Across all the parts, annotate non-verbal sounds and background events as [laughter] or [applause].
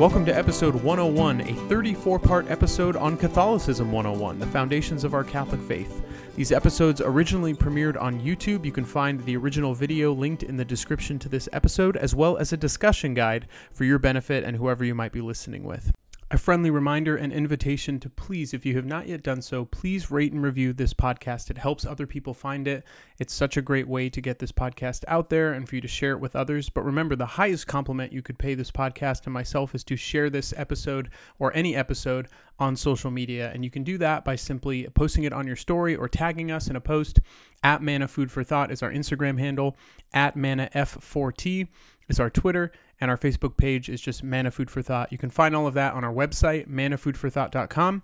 Welcome to episode 101, a 34 part episode on Catholicism 101, the foundations of our Catholic faith. These episodes originally premiered on YouTube. You can find the original video linked in the description to this episode, as well as a discussion guide for your benefit and whoever you might be listening with. A friendly reminder and invitation to please, if you have not yet done so, please rate and review this podcast. It helps other people find it. It's such a great way to get this podcast out there and for you to share it with others. But remember, the highest compliment you could pay this podcast and myself is to share this episode or any episode on social media. And you can do that by simply posting it on your story or tagging us in a post. At Manna Food for Thought is our Instagram handle, at Manna F4T is our Twitter, and our Facebook page is just Manna Food for Thought. You can find all of that on our website, mannafoodforthought.com,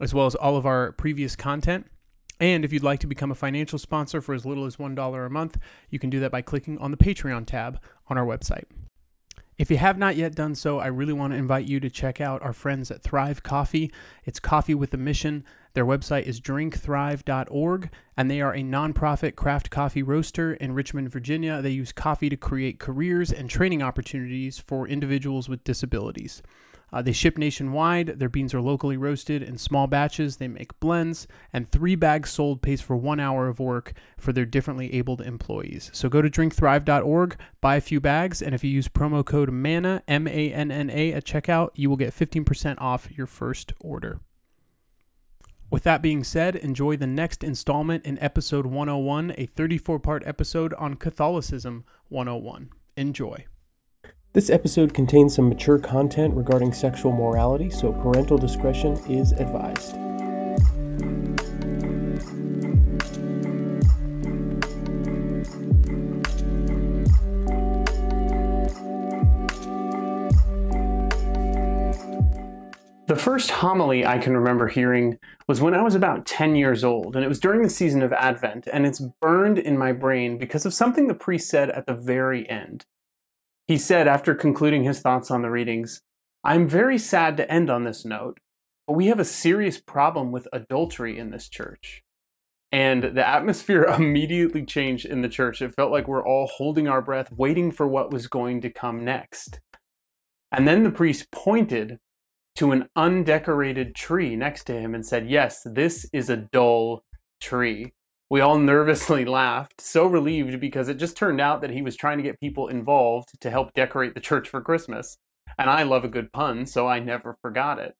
as well as all of our previous content. And if you'd like to become a financial sponsor for as little as $1 a month, you can do that by clicking on the Patreon tab on our website. If you have not yet done so, I really want to invite you to check out our friends at Thrive Coffee. It's coffee with a mission. Their website is drinkthrive.org, and they are a nonprofit craft coffee roaster in Richmond, Virginia. They use coffee to create careers and training opportunities for individuals with disabilities. Uh, they ship nationwide. Their beans are locally roasted in small batches. They make blends, and three bags sold pays for one hour of work for their differently abled employees. So go to drinkthrive.org, buy a few bags, and if you use promo code MANNA, M A N N A, at checkout, you will get 15% off your first order. With that being said, enjoy the next installment in episode 101, a 34 part episode on Catholicism 101. Enjoy. This episode contains some mature content regarding sexual morality, so parental discretion is advised. The first homily I can remember hearing was when I was about 10 years old, and it was during the season of Advent, and it's burned in my brain because of something the priest said at the very end. He said, after concluding his thoughts on the readings, I'm very sad to end on this note, but we have a serious problem with adultery in this church. And the atmosphere [laughs] immediately changed in the church. It felt like we're all holding our breath, waiting for what was going to come next. And then the priest pointed to an undecorated tree next to him and said, Yes, this is a dull tree. We all [laughs] nervously laughed, so relieved because it just turned out that he was trying to get people involved to help decorate the church for Christmas. And I love a good pun, so I never forgot it.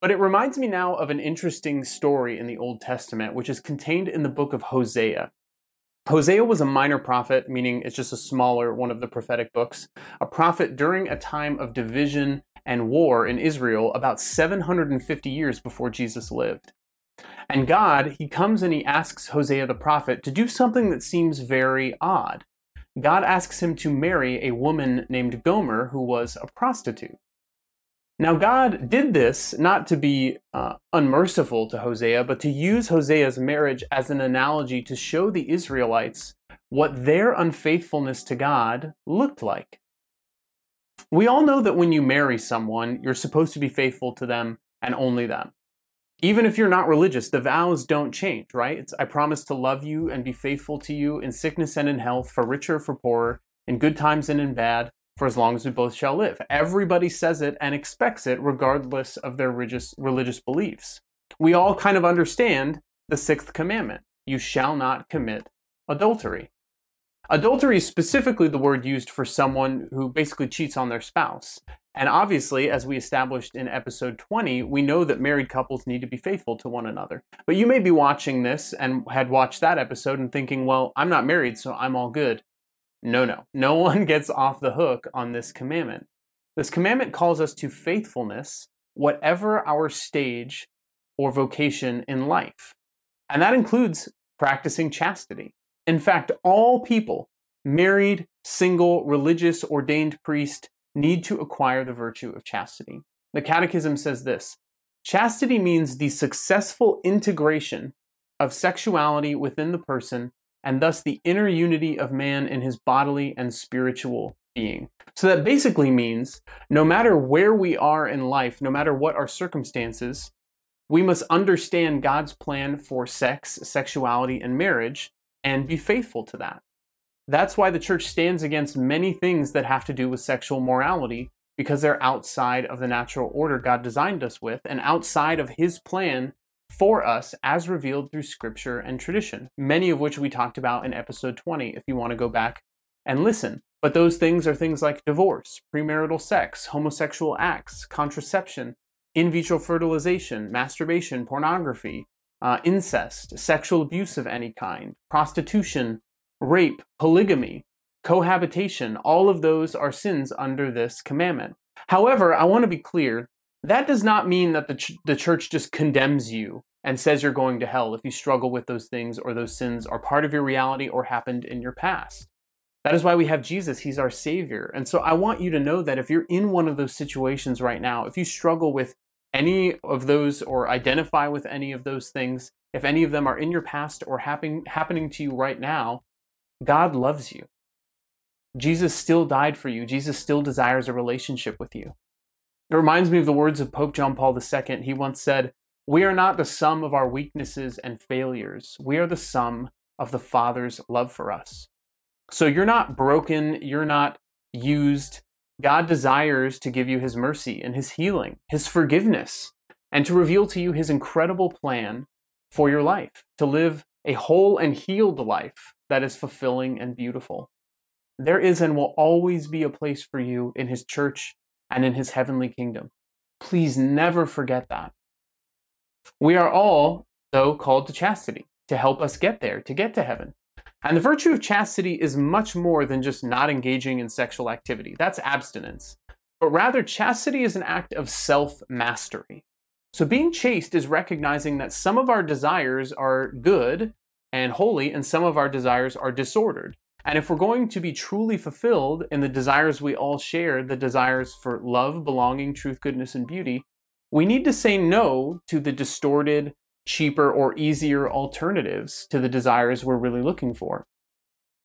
But it reminds me now of an interesting story in the Old Testament, which is contained in the book of Hosea. Hosea was a minor prophet, meaning it's just a smaller one of the prophetic books, a prophet during a time of division and war in Israel about 750 years before Jesus lived. And God, he comes and he asks Hosea the prophet to do something that seems very odd. God asks him to marry a woman named Gomer who was a prostitute. Now, God did this not to be uh, unmerciful to Hosea, but to use Hosea's marriage as an analogy to show the Israelites what their unfaithfulness to God looked like. We all know that when you marry someone, you're supposed to be faithful to them and only them even if you're not religious, the vows don't change, right? It's, I promise to love you and be faithful to you in sickness and in health, for richer for poorer, in good times and in bad, for as long as we both shall live. Everybody says it and expects it, regardless of their religious, religious beliefs. We all kind of understand the sixth commandment you shall not commit adultery. Adultery is specifically the word used for someone who basically cheats on their spouse. And obviously, as we established in episode 20, we know that married couples need to be faithful to one another. But you may be watching this and had watched that episode and thinking, well, I'm not married, so I'm all good. No, no. No [laughs] one gets off the hook on this commandment. This commandment calls us to faithfulness, whatever our stage or vocation in life. And that includes practicing chastity. In fact, all people, married, single, religious, ordained priest, need to acquire the virtue of chastity. The Catechism says this Chastity means the successful integration of sexuality within the person and thus the inner unity of man in his bodily and spiritual being. So that basically means no matter where we are in life, no matter what our circumstances, we must understand God's plan for sex, sexuality, and marriage and be faithful to that. That's why the church stands against many things that have to do with sexual morality, because they're outside of the natural order God designed us with and outside of His plan for us as revealed through scripture and tradition, many of which we talked about in episode 20 if you want to go back and listen. But those things are things like divorce, premarital sex, homosexual acts, contraception, in vitro fertilization, masturbation, pornography, uh, incest, sexual abuse of any kind, prostitution, rape, polygamy, cohabitation. All of those are sins under this commandment. However, I want to be clear that does not mean that the, ch- the church just condemns you and says you're going to hell if you struggle with those things or those sins are part of your reality or happened in your past. That is why we have Jesus. He's our Savior. And so I want you to know that if you're in one of those situations right now, if you struggle with any of those or identify with any of those things, if any of them are in your past or happen, happening to you right now, God loves you. Jesus still died for you. Jesus still desires a relationship with you. It reminds me of the words of Pope John Paul II. He once said, We are not the sum of our weaknesses and failures. We are the sum of the Father's love for us. So you're not broken, you're not used. God desires to give you his mercy and his healing, his forgiveness, and to reveal to you his incredible plan for your life, to live a whole and healed life that is fulfilling and beautiful. There is and will always be a place for you in his church and in his heavenly kingdom. Please never forget that. We are all, though, called to chastity to help us get there, to get to heaven. And the virtue of chastity is much more than just not engaging in sexual activity. That's abstinence. But rather, chastity is an act of self mastery. So, being chaste is recognizing that some of our desires are good and holy, and some of our desires are disordered. And if we're going to be truly fulfilled in the desires we all share, the desires for love, belonging, truth, goodness, and beauty, we need to say no to the distorted, cheaper, or easier alternatives to the desires we're really looking for.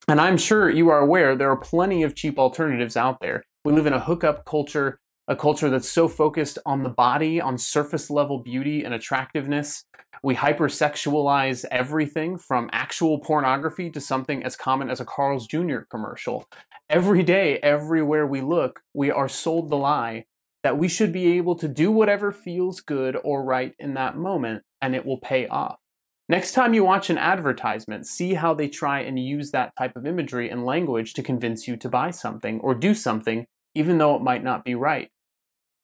And I'm sure you are aware there are plenty of cheap alternatives out there. We live in a hookup culture, a culture that's so focused on the body, on surface level beauty and attractiveness, we hypersexualize everything from actual pornography to something as common as a Carl's Jr. commercial. Every day, everywhere we look, we are sold the lie that we should be able to do whatever feels good or right in that moment and it will pay off. Next time you watch an advertisement, see how they try and use that type of imagery and language to convince you to buy something or do something, even though it might not be right.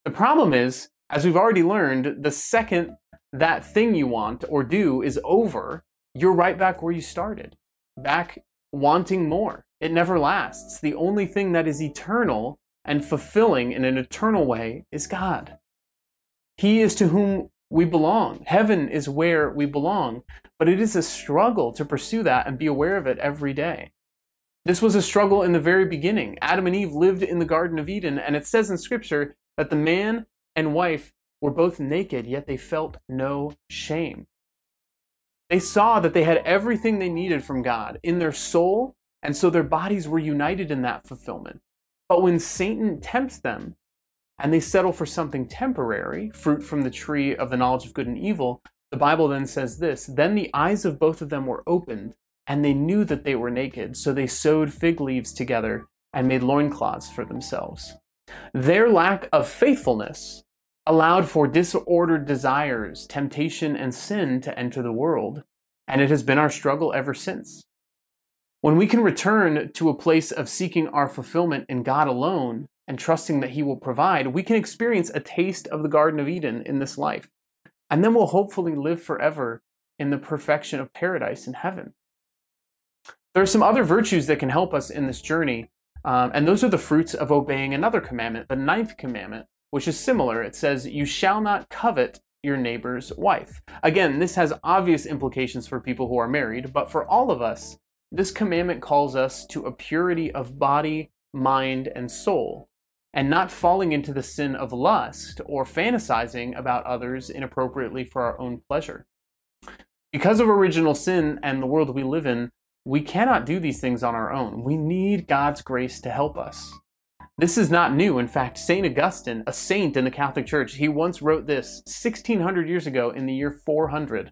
The problem is, as we've already learned, the second that thing you want or do is over, you're right back where you started, back wanting more. It never lasts. The only thing that is eternal and fulfilling in an eternal way is God. He is to whom we belong. Heaven is where we belong, but it is a struggle to pursue that and be aware of it every day. This was a struggle in the very beginning. Adam and Eve lived in the Garden of Eden, and it says in Scripture that the man and wife were both naked, yet they felt no shame. They saw that they had everything they needed from God in their soul, and so their bodies were united in that fulfillment. But when Satan tempts them and they settle for something temporary, fruit from the tree of the knowledge of good and evil, the Bible then says this Then the eyes of both of them were opened, and they knew that they were naked, so they sewed fig leaves together and made loincloths for themselves. Their lack of faithfulness allowed for disordered desires, temptation, and sin to enter the world, and it has been our struggle ever since. When we can return to a place of seeking our fulfillment in God alone and trusting that He will provide, we can experience a taste of the Garden of Eden in this life. And then we'll hopefully live forever in the perfection of paradise in heaven. There are some other virtues that can help us in this journey, um, and those are the fruits of obeying another commandment, the ninth commandment, which is similar. It says, You shall not covet your neighbor's wife. Again, this has obvious implications for people who are married, but for all of us, this commandment calls us to a purity of body, mind, and soul, and not falling into the sin of lust or fantasizing about others inappropriately for our own pleasure. Because of original sin and the world we live in, we cannot do these things on our own. We need God's grace to help us. This is not new. In fact, St. Augustine, a saint in the Catholic Church, he once wrote this 1600 years ago in the year 400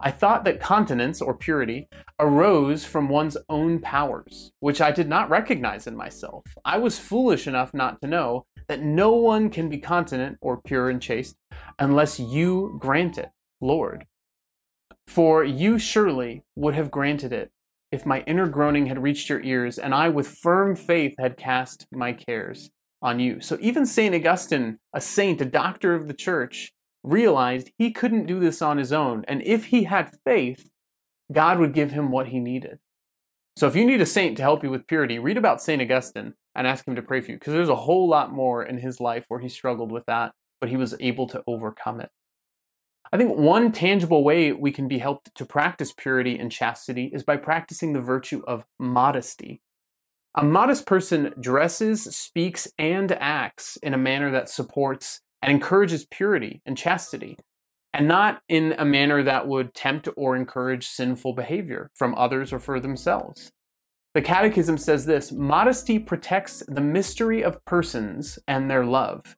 I thought that continence or purity arose from one's own powers, which I did not recognize in myself. I was foolish enough not to know that no one can be continent or pure and chaste unless you grant it, Lord. For you surely would have granted it if my inner groaning had reached your ears and I with firm faith had cast my cares on you. So even St. Augustine, a saint, a doctor of the church, realized he couldn't do this on his own. And if he had faith, God would give him what he needed. So if you need a saint to help you with purity, read about St. Augustine and ask him to pray for you because there's a whole lot more in his life where he struggled with that, but he was able to overcome it. I think one tangible way we can be helped to practice purity and chastity is by practicing the virtue of modesty. A modest person dresses, speaks, and acts in a manner that supports and encourages purity and chastity, and not in a manner that would tempt or encourage sinful behavior from others or for themselves. The Catechism says this modesty protects the mystery of persons and their love.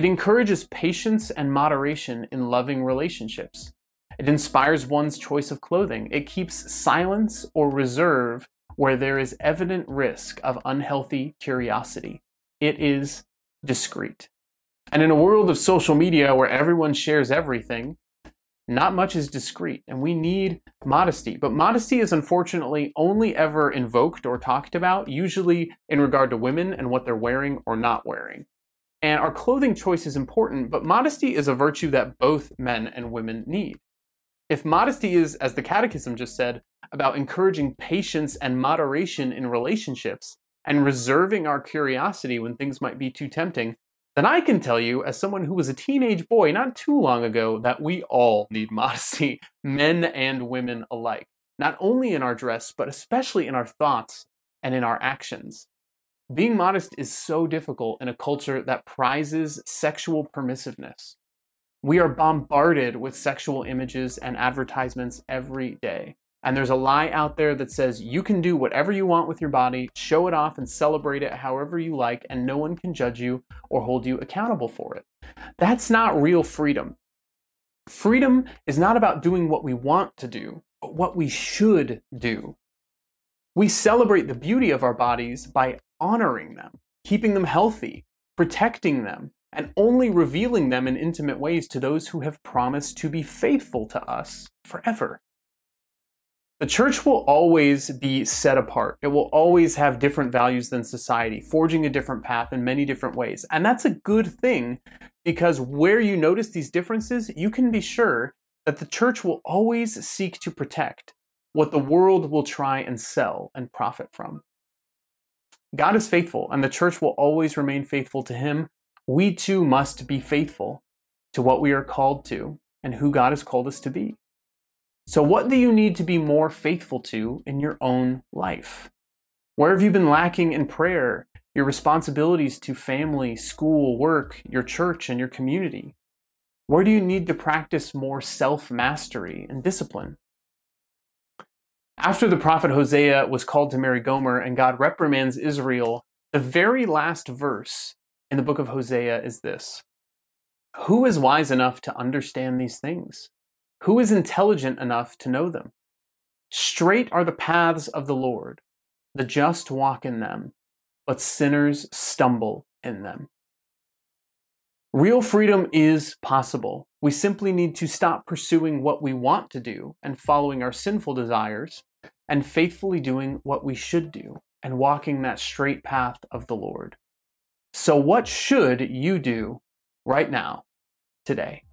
It encourages patience and moderation in loving relationships. It inspires one's choice of clothing. It keeps silence or reserve where there is evident risk of unhealthy curiosity. It is discreet. And in a world of social media where everyone shares everything, not much is discreet, and we need modesty. But modesty is unfortunately only ever invoked or talked about, usually in regard to women and what they're wearing or not wearing. And our clothing choice is important, but modesty is a virtue that both men and women need. If modesty is, as the Catechism just said, about encouraging patience and moderation in relationships and reserving our curiosity when things might be too tempting, then I can tell you, as someone who was a teenage boy not too long ago, that we all need [laughs] modesty, men and women alike, not only in our dress, but especially in our thoughts and in our actions. Being modest is so difficult in a culture that prizes sexual permissiveness. We are bombarded with sexual images and advertisements every day. And there's a lie out there that says you can do whatever you want with your body, show it off and celebrate it however you like, and no one can judge you or hold you accountable for it. That's not real freedom. Freedom is not about doing what we want to do, but what we should do. We celebrate the beauty of our bodies by honoring them, keeping them healthy, protecting them, and only revealing them in intimate ways to those who have promised to be faithful to us forever. The church will always be set apart. It will always have different values than society, forging a different path in many different ways. And that's a good thing because where you notice these differences, you can be sure that the church will always seek to protect what the world will try and sell and profit from. God is faithful, and the church will always remain faithful to him. We too must be faithful to what we are called to and who God has called us to be. So, what do you need to be more faithful to in your own life? Where have you been lacking in prayer, your responsibilities to family, school, work, your church, and your community? Where do you need to practice more self mastery and discipline? After the prophet Hosea was called to marry Gomer and God reprimands Israel, the very last verse in the book of Hosea is this Who is wise enough to understand these things? Who is intelligent enough to know them? Straight are the paths of the Lord. The just walk in them, but sinners stumble in them. Real freedom is possible. We simply need to stop pursuing what we want to do and following our sinful desires and faithfully doing what we should do and walking that straight path of the Lord. So, what should you do right now, today?